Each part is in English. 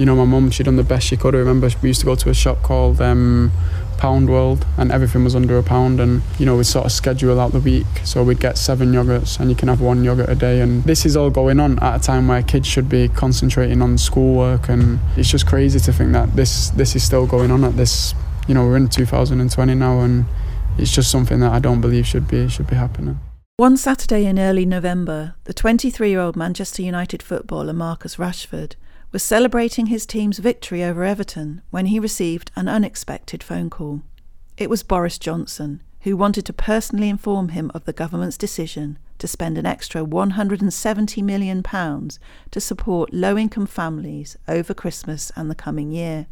you know, my mum, she done the best she could. I remember we used to go to a shop called um, Pound World, and everything was under a pound. And you know, we'd sort of schedule out the week, so we'd get seven yogurts, and you can have one yogurt a day. And this is all going on at a time where kids should be concentrating on schoolwork, and it's just crazy to think that this this is still going on at this. You know, we're in 2020 now, and it's just something that I don't believe should be should be happening. One Saturday in early November, the 23 year old Manchester United footballer Marcus Rashford was celebrating his team's victory over Everton when he received an unexpected phone call. It was Boris Johnson, who wanted to personally inform him of the government's decision to spend an extra £170 million to support low income families over Christmas and the coming year.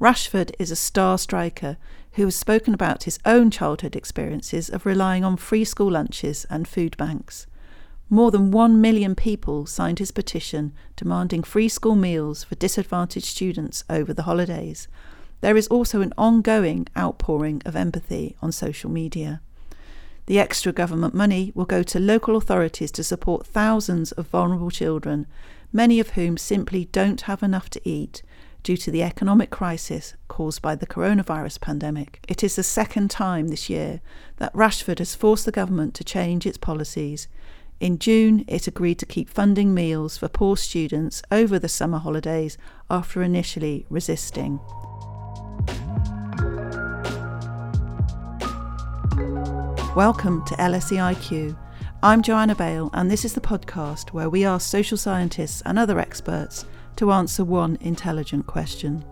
Rashford is a star striker who has spoken about his own childhood experiences of relying on free school lunches and food banks. More than one million people signed his petition demanding free school meals for disadvantaged students over the holidays. There is also an ongoing outpouring of empathy on social media. The extra government money will go to local authorities to support thousands of vulnerable children, many of whom simply don't have enough to eat due to the economic crisis caused by the coronavirus pandemic. It is the second time this year that Rashford has forced the government to change its policies in June, it agreed to keep funding meals for poor students over the summer holidays after initially resisting. Welcome to LSEIQ. I'm Joanna Bale, and this is the podcast where we ask social scientists and other experts to answer one intelligent question.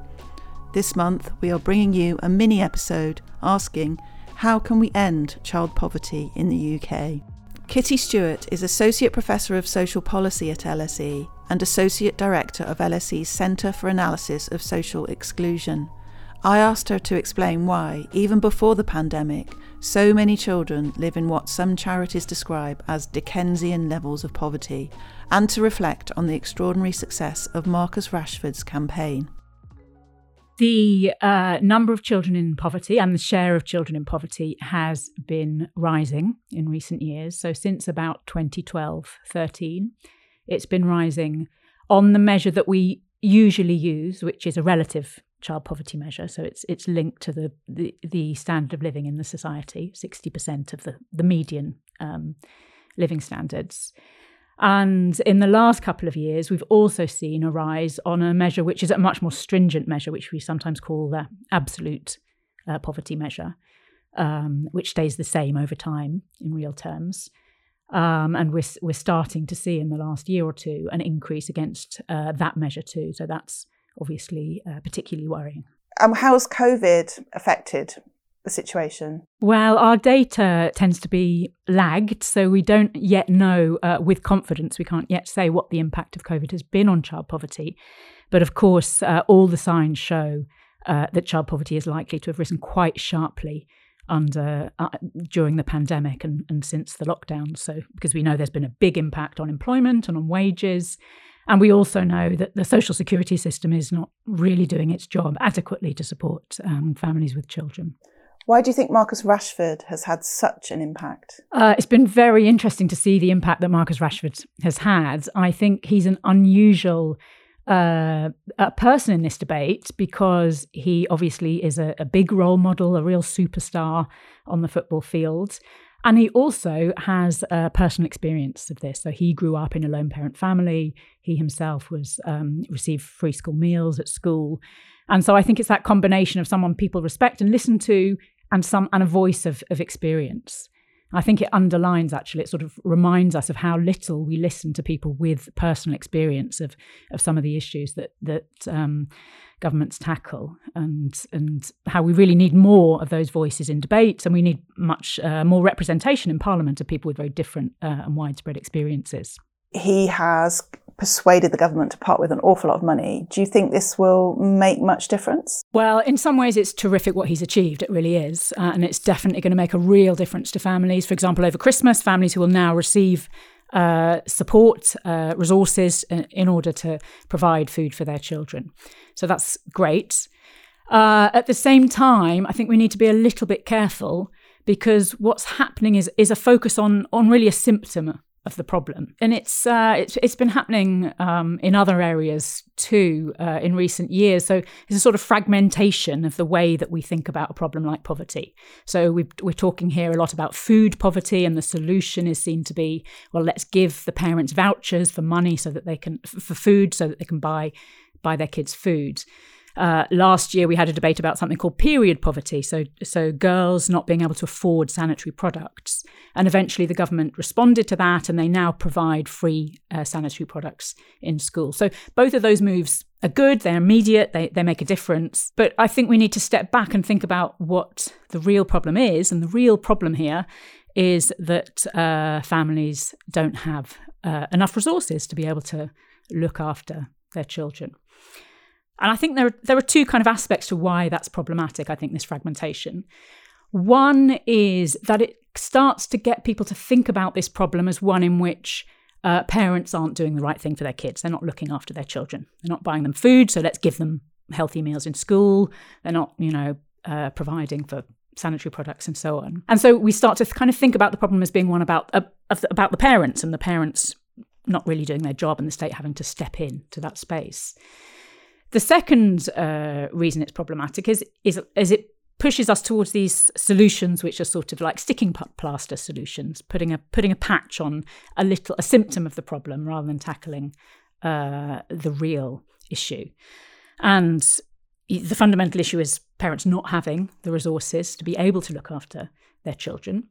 This month, we are bringing you a mini episode asking how can we end child poverty in the UK? Kitty Stewart is Associate Professor of Social Policy at LSE and Associate Director of LSE's Centre for Analysis of Social Exclusion. I asked her to explain why, even before the pandemic, so many children live in what some charities describe as Dickensian levels of poverty, and to reflect on the extraordinary success of Marcus Rashford's campaign. The uh, number of children in poverty and the share of children in poverty has been rising in recent years. So, since about 2012 13, it's been rising on the measure that we usually use, which is a relative child poverty measure. So, it's, it's linked to the, the, the standard of living in the society, 60% of the, the median um, living standards. And in the last couple of years, we've also seen a rise on a measure which is a much more stringent measure, which we sometimes call the absolute uh, poverty measure, um, which stays the same over time in real terms. Um, and we're, we're starting to see in the last year or two an increase against uh, that measure too. So that's obviously uh, particularly worrying. Um, how has COVID affected the situation? Well, our data tends to be lagged, so we don't yet know uh, with confidence, we can't yet say what the impact of COVID has been on child poverty. But of course, uh, all the signs show uh, that child poverty is likely to have risen quite sharply under uh, during the pandemic and, and since the lockdown. So, because we know there's been a big impact on employment and on wages. And we also know that the social security system is not really doing its job adequately to support um, families with children. Why do you think Marcus Rashford has had such an impact? Uh, it's been very interesting to see the impact that Marcus Rashford has had. I think he's an unusual uh, person in this debate because he obviously is a, a big role model, a real superstar on the football field. And he also has a personal experience of this. So he grew up in a lone parent family. He himself was um, received free school meals at school. And so I think it's that combination of someone people respect and listen to and some and a voice of, of experience. I think it underlines actually, it sort of reminds us of how little we listen to people with personal experience of of some of the issues that that um, governments tackle, and and how we really need more of those voices in debates, and we need much uh, more representation in Parliament of people with very different uh, and widespread experiences. He has persuaded the government to part with an awful lot of money. Do you think this will make much difference? Well, in some ways, it's terrific what he's achieved. It really is. Uh, and it's definitely going to make a real difference to families. For example, over Christmas, families who will now receive uh, support, uh, resources in, uh, in order to provide food for their children. So that's great. Uh, at the same time, I think we need to be a little bit careful because what's happening is is a focus on on really a symptom of the problem, and it's uh, it's, it's been happening um, in other areas too uh, in recent years. So it's a sort of fragmentation of the way that we think about a problem like poverty. So we we're talking here a lot about food poverty, and the solution is seen to be well, let's give the parents vouchers for money so that they can for food so that they can buy buy their kids food. Uh, last year, we had a debate about something called period poverty, so so girls not being able to afford sanitary products, and eventually the government responded to that, and they now provide free uh, sanitary products in school. So both of those moves are good; they're immediate, they they make a difference. But I think we need to step back and think about what the real problem is, and the real problem here is that uh, families don't have uh, enough resources to be able to look after their children. And I think there, there are two kind of aspects to why that's problematic, I think, this fragmentation. One is that it starts to get people to think about this problem as one in which uh, parents aren't doing the right thing for their kids. They're not looking after their children. They're not buying them food, so let's give them healthy meals in school. They're not, you know, uh, providing for sanitary products and so on. And so we start to kind of think about the problem as being one about uh, about the parents and the parents not really doing their job and the state having to step in to that space. The second uh, reason it's problematic is, is, is it pushes us towards these solutions which are sort of like sticking plaster solutions, putting a putting a patch on a little a symptom of the problem rather than tackling uh, the real issue. And the fundamental issue is parents not having the resources to be able to look after their children.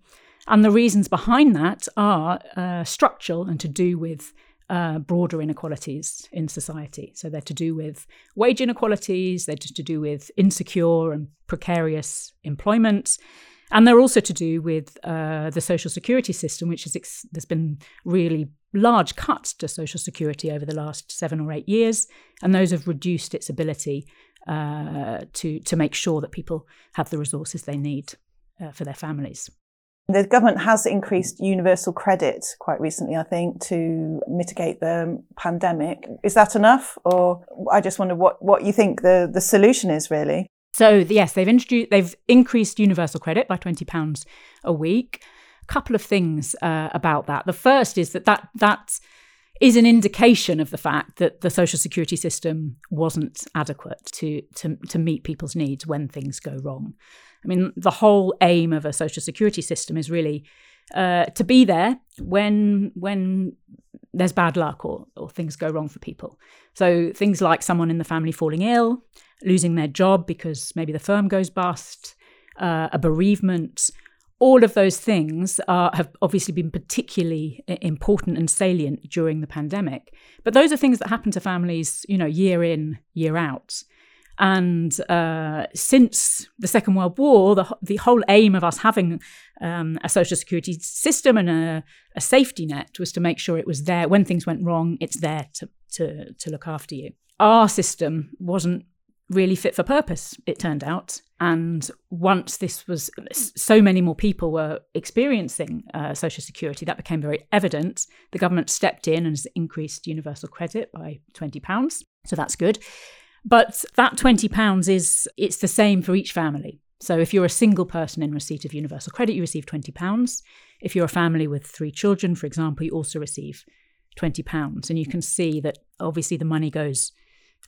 And the reasons behind that are uh, structural and to do with uh, broader inequalities in society. So they're to do with wage inequalities, they're just to do with insecure and precarious employment. And they're also to do with uh, the social security system, which is ex- there's been really large cuts to social security over the last seven or eight years, and those have reduced its ability uh, to to make sure that people have the resources they need uh, for their families. The government has increased universal credit quite recently, I think, to mitigate the pandemic. Is that enough? Or I just wonder what, what you think the, the solution is really. So yes, they've introduced they've increased universal credit by twenty pounds a week. A couple of things uh, about that. The first is that that that is an indication of the fact that the social security system wasn't adequate to to to meet people's needs when things go wrong. I mean, the whole aim of a social security system is really uh, to be there when when there's bad luck or, or things go wrong for people. So things like someone in the family falling ill, losing their job because maybe the firm goes bust, uh, a bereavement, all of those things are, have obviously been particularly important and salient during the pandemic. But those are things that happen to families, you know, year in, year out. And uh, since the Second World War, the, the whole aim of us having um, a social security system and a, a, safety net was to make sure it was there when things went wrong, it's there to, to, to look after you. Our system wasn't really fit for purpose, it turned out. And once this was, so many more people were experiencing uh, Social Security, that became very evident. The government stepped in and has increased universal credit by £20. So that's good. But that £20 is it's the same for each family. So if you're a single person in receipt of universal credit, you receive £20. If you're a family with three children, for example, you also receive £20. And you can see that obviously the money goes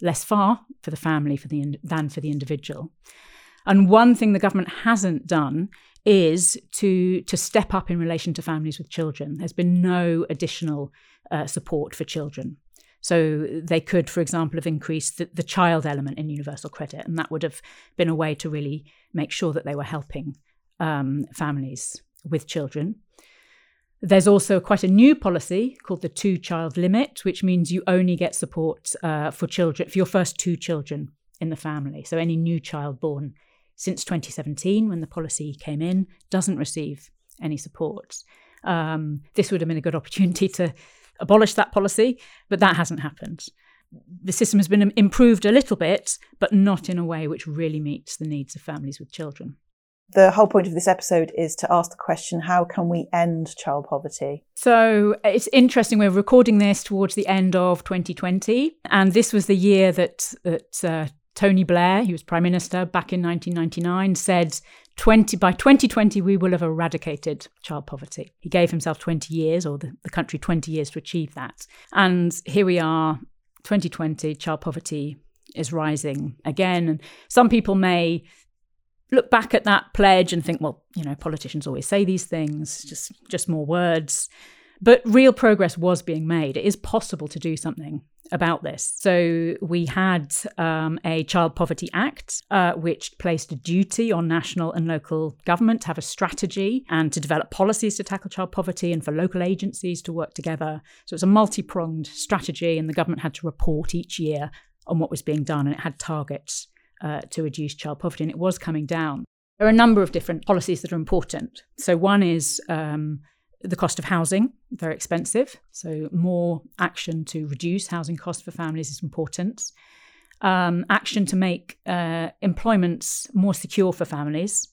less far for the family for the than for the individual. And one thing the government hasn't done is to to step up in relation to families with children. There's been no additional uh, support for children. So they could, for example, have increased the, the, child element in universal credit, and that would have been a way to really make sure that they were helping um, families with children. There's also quite a new policy called the two child limit, which means you only get support uh, for children for your first two children in the family. So any new child born since 2017, when the policy came in, doesn't receive any support. Um, this would have been a good opportunity to abolish that policy, but that hasn't happened. The system has been improved a little bit, but not in a way which really meets the needs of families with children. The whole point of this episode is to ask the question how can we end child poverty? So it's interesting. We're recording this towards the end of 2020, and this was the year that, that uh, Tony Blair, he was Prime Minister back in 1999, said 20 by 2020 we will have eradicated child poverty. He gave himself 20 years or the, the country 20 years to achieve that. And here we are 2020 child poverty is rising again. And some people may look back at that pledge and think well you know politicians always say these things just just more words. But real progress was being made. It is possible to do something about this. So we had um, a Child Poverty Act, uh, which placed a duty on national and local government to have a strategy and to develop policies to tackle child poverty and for local agencies to work together. So it's a multi pronged strategy, and the government had to report each year on what was being done, and it had targets uh, to reduce child poverty, and it was coming down. There are a number of different policies that are important. So one is um, the cost of housing, very expensive. So, more action to reduce housing costs for families is important. Um, action to make uh, employments more secure for families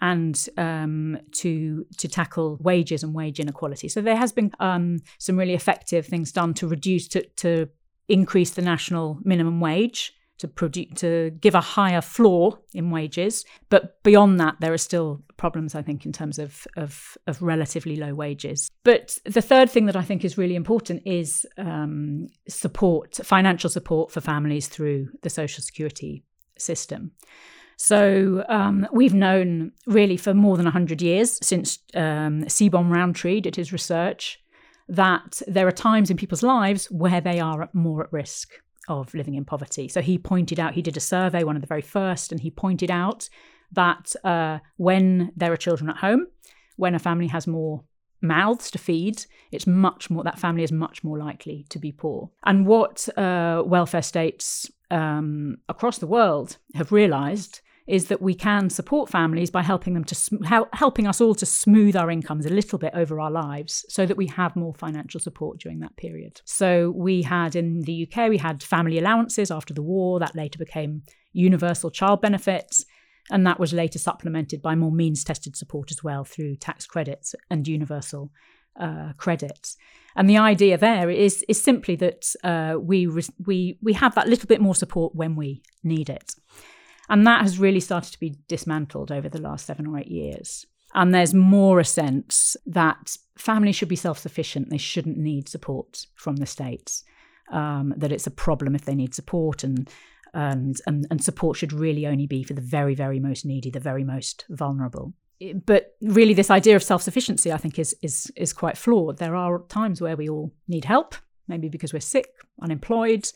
and um, to to tackle wages and wage inequality. So there has been um, some really effective things done to reduce to to increase the national minimum wage to produce to give a higher floor in wages. But beyond that, there are still problems, I think, in terms of of, of relatively low wages. But the third thing that I think is really important is um, support, financial support for families through the social security system. So um, we've known really for more than 100 years since um, Seebohm Rowntree did his research that there are times in people's lives where they are more at risk of living in poverty. So he pointed out, he did a survey, one of the very first, and he pointed out that uh, when there are children at home, when a family has more mouths to feed, it's much more, that family is much more likely to be poor. And what uh, welfare states um, across the world have realized is that we can support families by helping them to sm- helping us all to smooth our incomes a little bit over our lives so that we have more financial support during that period. So we had in the UK we had family allowances after the war that later became universal child benefits and that was later supplemented by more means tested support as well through tax credits and universal uh, credits. And the idea there is is simply that uh, we re- we we have that little bit more support when we need it. And that has really started to be dismantled over the last seven or eight years. And there's more a sense that families should be self sufficient. They shouldn't need support from the states. Um, that it's a problem if they need support, and, and, and, and support should really only be for the very, very most needy, the very most vulnerable. But really, this idea of self sufficiency, I think, is, is, is quite flawed. There are times where we all need help, maybe because we're sick, unemployed,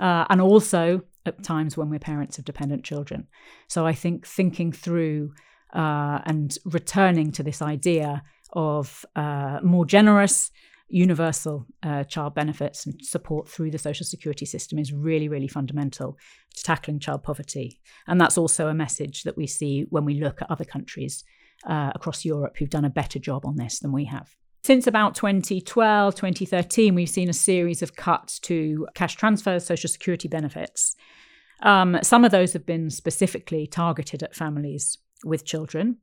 uh, and also at times when we're parents of dependent children. So I think thinking through uh, and returning to this idea of uh, more generous, universal uh, child benefits and support through the social security system is really, really fundamental to tackling child poverty. And that's also a message that we see when we look at other countries uh, across Europe who've done a better job on this than we have. Since about 2012, 2013, we've seen a series of cuts to cash transfers, social security benefits. Um, some of those have been specifically targeted at families with children.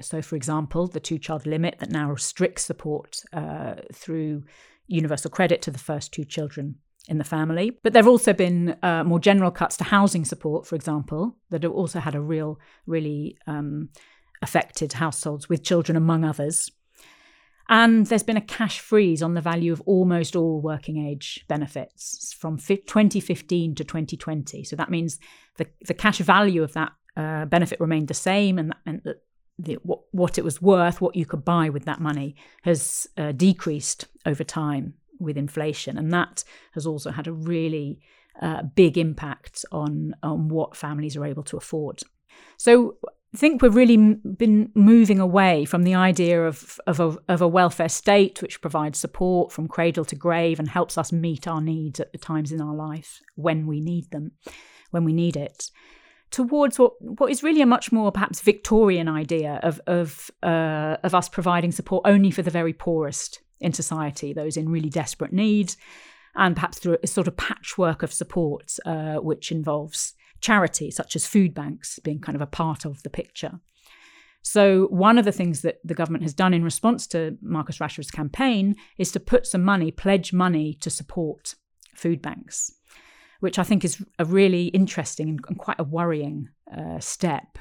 So, for example, the two child limit that now restricts support uh, through universal credit to the first two children in the family. But there have also been uh, more general cuts to housing support, for example, that have also had a real, really um, affected households with children, among others. And there's been a cash freeze on the value of almost all working age benefits from 2015 to 2020. So that means the, the cash value of that uh, benefit remained the same, and that meant that the, what, what, it was worth, what you could buy with that money, has uh, decreased over time with inflation. And that has also had a really uh, big impact on, on what families are able to afford. So I think we've really been moving away from the idea of, of, a, of a welfare state which provides support from cradle to grave and helps us meet our needs at the times in our life when we need them, when we need it, towards what, what is really a much more perhaps Victorian idea of, of, uh, of us providing support only for the very poorest in society, those in really desperate need, and perhaps through a sort of patchwork of support, uh, which involves charity, such as food banks, being kind of a part of the picture. So, one of the things that the government has done in response to Marcus Rashford's campaign is to put some money, pledge money to support food banks, which I think is a really interesting and quite a worrying uh, step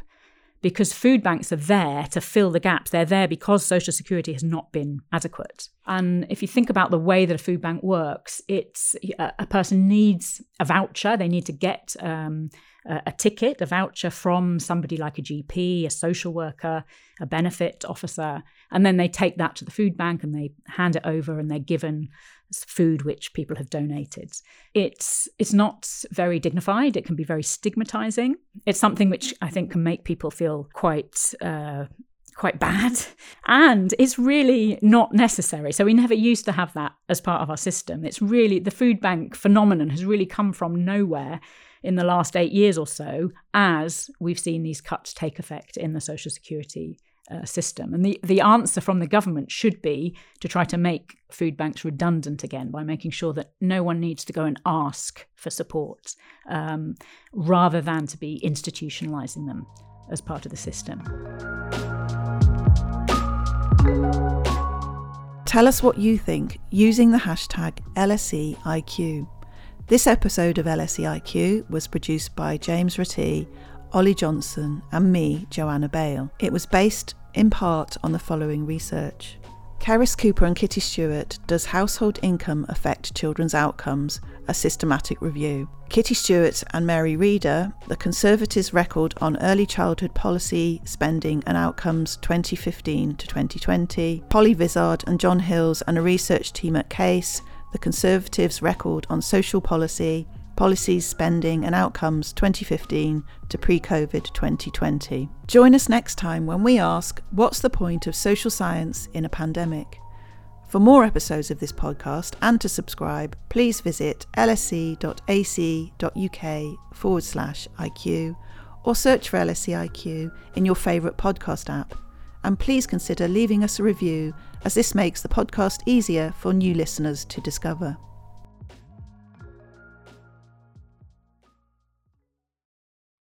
because food banks are there to fill the gaps. They're there because social security has not been adequate. And if you think about the way that a food bank works, it's a person needs a voucher. They need to get um, a ticket, a voucher from somebody like a GP, a social worker, a benefit officer, and then they take that to the food bank and they hand it over and they're given food which people have donated. It's it's not very dignified. It can be very stigmatizing. It's something which I think can make people feel quite. Uh, quite bad and it's really not necessary so we never used to have that as part of our system it's really the food bank phenomenon has really come from nowhere in the last 8 years or so as we've seen these cuts take effect in the social security uh, system. And the, the answer from the government should be to try to make food banks redundant again by making sure that no one needs to go and ask for support um, rather than to be institutionalizing them as part of the system. Tell us what you think using the hashtag LSEIQ. This episode of LSEIQ was produced by James Ratty Ollie Johnson, and me, Joanna Bale. It was based in part on the following research. Kerris Cooper and Kitty Stewart does Household Income Affect Children's Outcomes? A systematic review. Kitty Stewart and Mary Reader, The Conservatives' Record on Early Childhood Policy, Spending and Outcomes 2015 to 2020. Polly Vizard and John Hills and a research team at CASE, The Conservatives' Record on Social Policy, Policies, Spending and Outcomes 2015 to pre COVID 2020. Join us next time when we ask what's the point of social science in a pandemic? For more episodes of this podcast and to subscribe, please visit lse.ac.uk forward slash IQ or search for LSEIQ in your favourite podcast app. And please consider leaving us a review as this makes the podcast easier for new listeners to discover.